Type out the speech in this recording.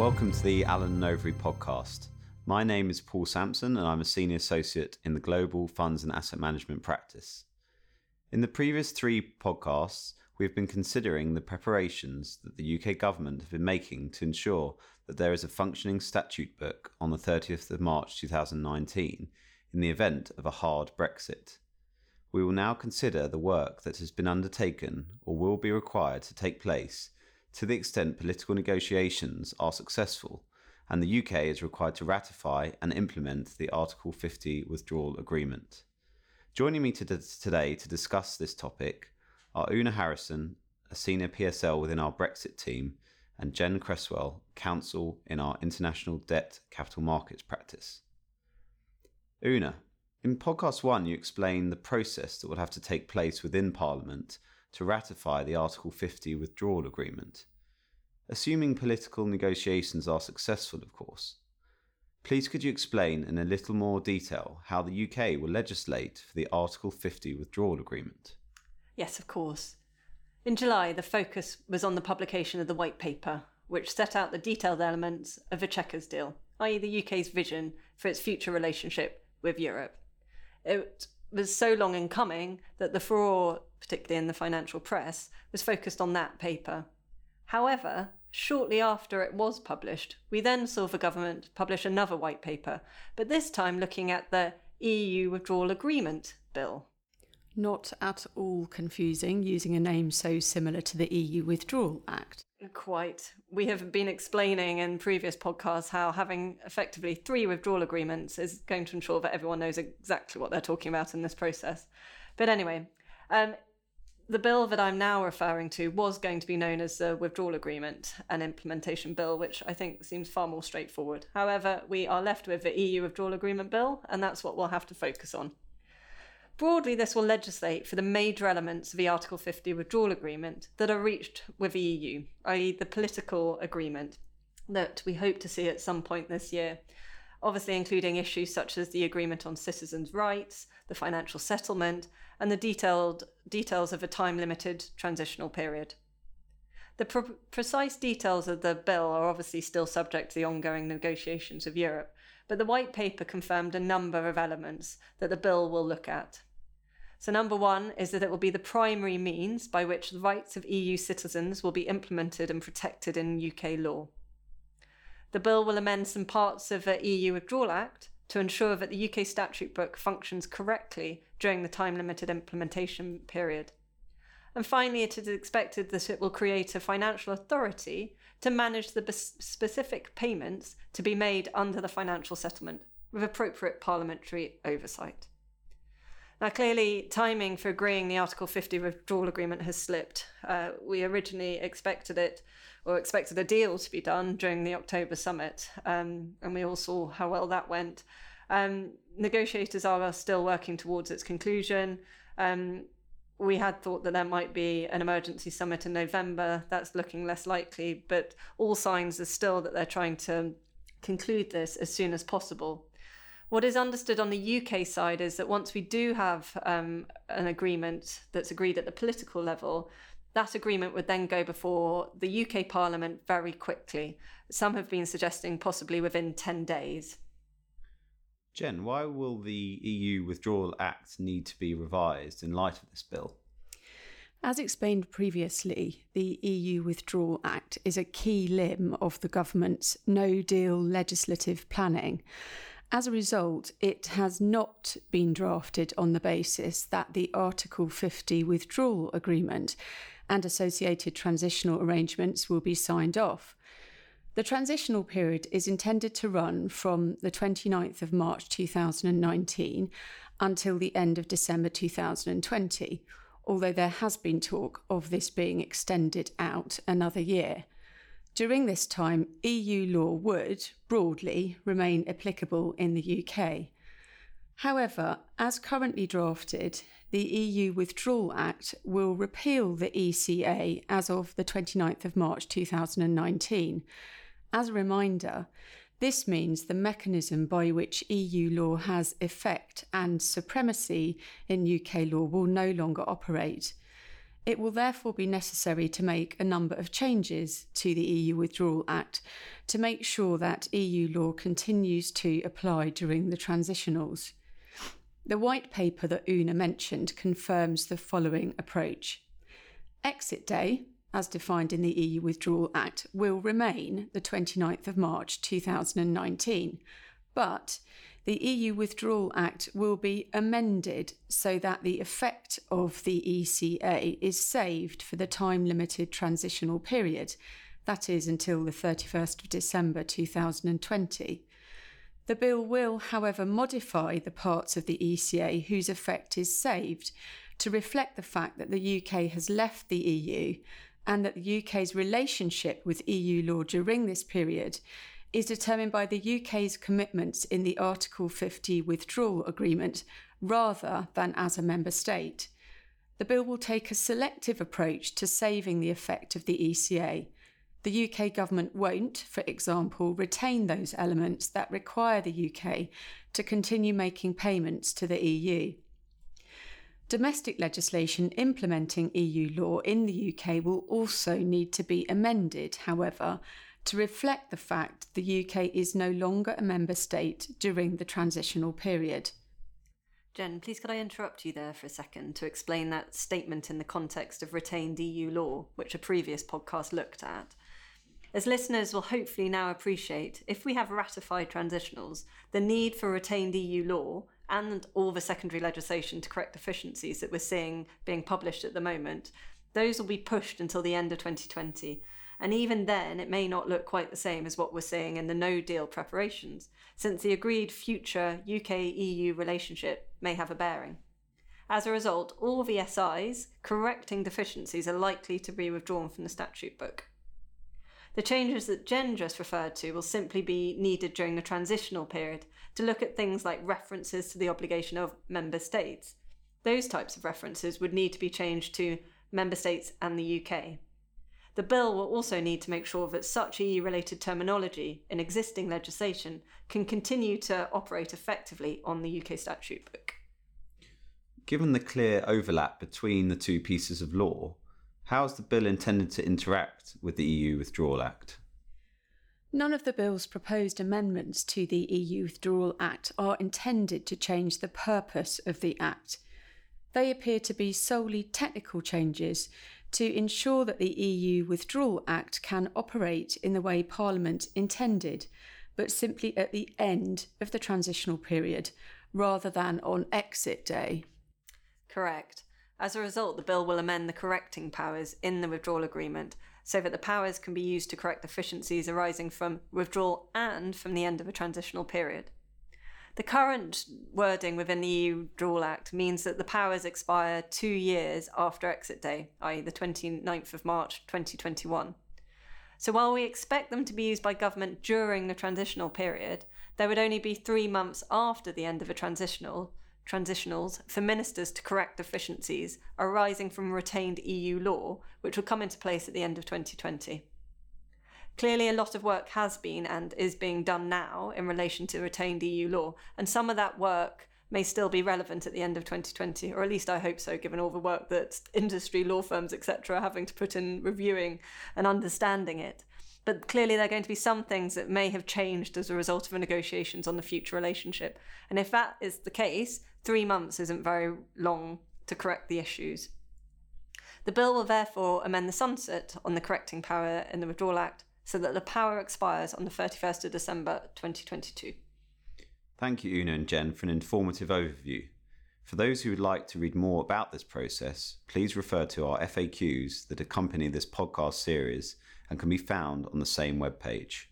Welcome to the Allen and Overy podcast. My name is Paul Sampson and I'm a senior associate in the global funds and asset management practice. In the previous three podcasts, we've been considering the preparations that the UK government have been making to ensure that there is a functioning statute book on the 30th of March 2019 in the event of a hard Brexit. We will now consider the work that has been undertaken or will be required to take place to the extent political negotiations are successful and the UK is required to ratify and implement the Article 50 withdrawal agreement. Joining me today to discuss this topic are Oonagh Harrison, a senior PSL within our Brexit team, and Jen Cresswell, counsel in our international debt capital markets practice. Oonagh, in podcast one, you explained the process that will have to take place within Parliament to ratify the Article 50 withdrawal agreement. Assuming political negotiations are successful, of course. Please could you explain in a little more detail how the UK will legislate for the Article 50 withdrawal agreement? Yes, of course. In July, the focus was on the publication of the White Paper, which set out the detailed elements of the Chequers deal, i.e., the UK's vision for its future relationship with Europe. It was so long in coming that the furore, particularly in the financial press, was focused on that paper. However, shortly after it was published, we then saw the government publish another white paper, but this time looking at the EU Withdrawal Agreement Bill. Not at all confusing using a name so similar to the EU Withdrawal Act. Quite. We have been explaining in previous podcasts how having effectively three withdrawal agreements is going to ensure that everyone knows exactly what they're talking about in this process. But anyway, um, the bill that I'm now referring to was going to be known as the Withdrawal Agreement and Implementation Bill, which I think seems far more straightforward. However, we are left with the EU Withdrawal Agreement Bill, and that's what we'll have to focus on. Broadly, this will legislate for the major elements of the Article 50 withdrawal agreement that are reached with the EU, i.e., the political agreement that we hope to see at some point this year. Obviously, including issues such as the agreement on citizens' rights, the financial settlement, and the detailed details of a time limited transitional period. The pre- precise details of the bill are obviously still subject to the ongoing negotiations of Europe, but the white paper confirmed a number of elements that the bill will look at. So, number one is that it will be the primary means by which the rights of EU citizens will be implemented and protected in UK law. The bill will amend some parts of the EU Withdrawal Act to ensure that the UK statute book functions correctly during the time limited implementation period. And finally, it is expected that it will create a financial authority to manage the specific payments to be made under the financial settlement with appropriate parliamentary oversight. Now, clearly, timing for agreeing the Article 50 withdrawal agreement has slipped. Uh, we originally expected it, or expected a deal to be done during the October summit, um, and we all saw how well that went. Um, negotiators are still working towards its conclusion. Um, we had thought that there might be an emergency summit in November. That's looking less likely, but all signs are still that they're trying to conclude this as soon as possible. What is understood on the UK side is that once we do have um, an agreement that's agreed at the political level, that agreement would then go before the UK Parliament very quickly. Some have been suggesting possibly within 10 days. Jen, why will the EU Withdrawal Act need to be revised in light of this bill? As explained previously, the EU Withdrawal Act is a key limb of the government's no deal legislative planning as a result, it has not been drafted on the basis that the Article 50 withdrawal agreement and associated transitional arrangements will be signed off. The transitional period is intended to run from the 29th of March 2019 until the end of December 2020, although there has been talk of this being extended out another year. During this time, EU law would, broadly, remain applicable in the UK. However, as currently drafted, the EU Withdrawal Act will repeal the ECA as of the 29th of March 2019. As a reminder, this means the mechanism by which EU law has effect and supremacy in UK law will no longer operate. It will therefore be necessary to make a number of changes to the EU Withdrawal Act to make sure that EU law continues to apply during the transitionals. The white paper that Oonagh mentioned confirms the following approach. Exit day, as defined in the EU Withdrawal Act, will remain the 29th of March 2019, but the EU Withdrawal Act will be amended so that the effect of the ECA is saved for the time limited transitional period, that is until the 31st of December 2020. The bill will, however, modify the parts of the ECA whose effect is saved to reflect the fact that the UK has left the EU and that the UK's relationship with EU law during this period is determined by the UK's commitments in the Article 50 withdrawal agreement rather than as a member state. The bill will take a selective approach to saving the effect of the ECA. The UK government won't, for example, retain those elements that require the UK to continue making payments to the EU. Domestic legislation implementing EU law in the UK will also need to be amended, however, to reflect the fact the UK is no longer a member state during the transitional period. Jen, please could I interrupt you there for a second to explain that statement in the context of retained EU law, which a previous podcast looked at? As listeners will hopefully now appreciate, if we have ratified transitionals, the need for retained EU law and all the secondary legislation to correct deficiencies that we're seeing being published at the moment, those will be pushed until the end of 2020. And even then, it may not look quite the same as what we're seeing in the no deal preparations, since the agreed future UK EU relationship may have a bearing. As a result, all the SIs correcting deficiencies are likely to be withdrawn from the statute book. The changes that Jen just referred to will simply be needed during the transitional period to look at things like references to the obligation of member states. Those types of references would need to be changed to member states and the UK. The bill will also need to make sure that such EU related terminology in existing legislation can continue to operate effectively on the UK statute book. Given the clear overlap between the two pieces of law, how is the bill intended to interact with the EU Withdrawal Act? None of the bill's proposed amendments to the EU Withdrawal Act are intended to change the purpose of the Act. They appear to be solely technical changes to ensure that the EU Withdrawal Act can operate in the way Parliament intended, but simply at the end of the transitional period rather than on exit day. Correct. As a result, the bill will amend the correcting powers in the withdrawal agreement so that the powers can be used to correct deficiencies arising from withdrawal and from the end of a transitional period. The current wording within the EU Withdrawal Act means that the powers expire two years after exit day, i.e., the 29th of March 2021. So while we expect them to be used by government during the transitional period, there would only be three months after the end of a transitional transitionals for ministers to correct deficiencies arising from retained EU law, which will come into place at the end of 2020. Clearly, a lot of work has been and is being done now in relation to retained EU law, and some of that work may still be relevant at the end of 2020, or at least I hope so, given all the work that industry, law firms, etc., are having to put in reviewing and understanding it. But clearly, there are going to be some things that may have changed as a result of the negotiations on the future relationship. And if that is the case, three months isn't very long to correct the issues. The bill will therefore amend the sunset on the correcting power in the Withdrawal Act so that the power expires on the 31st of December 2022. Thank you, Oonagh and Jen, for an informative overview. For those who would like to read more about this process, please refer to our FAQs that accompany this podcast series and can be found on the same webpage.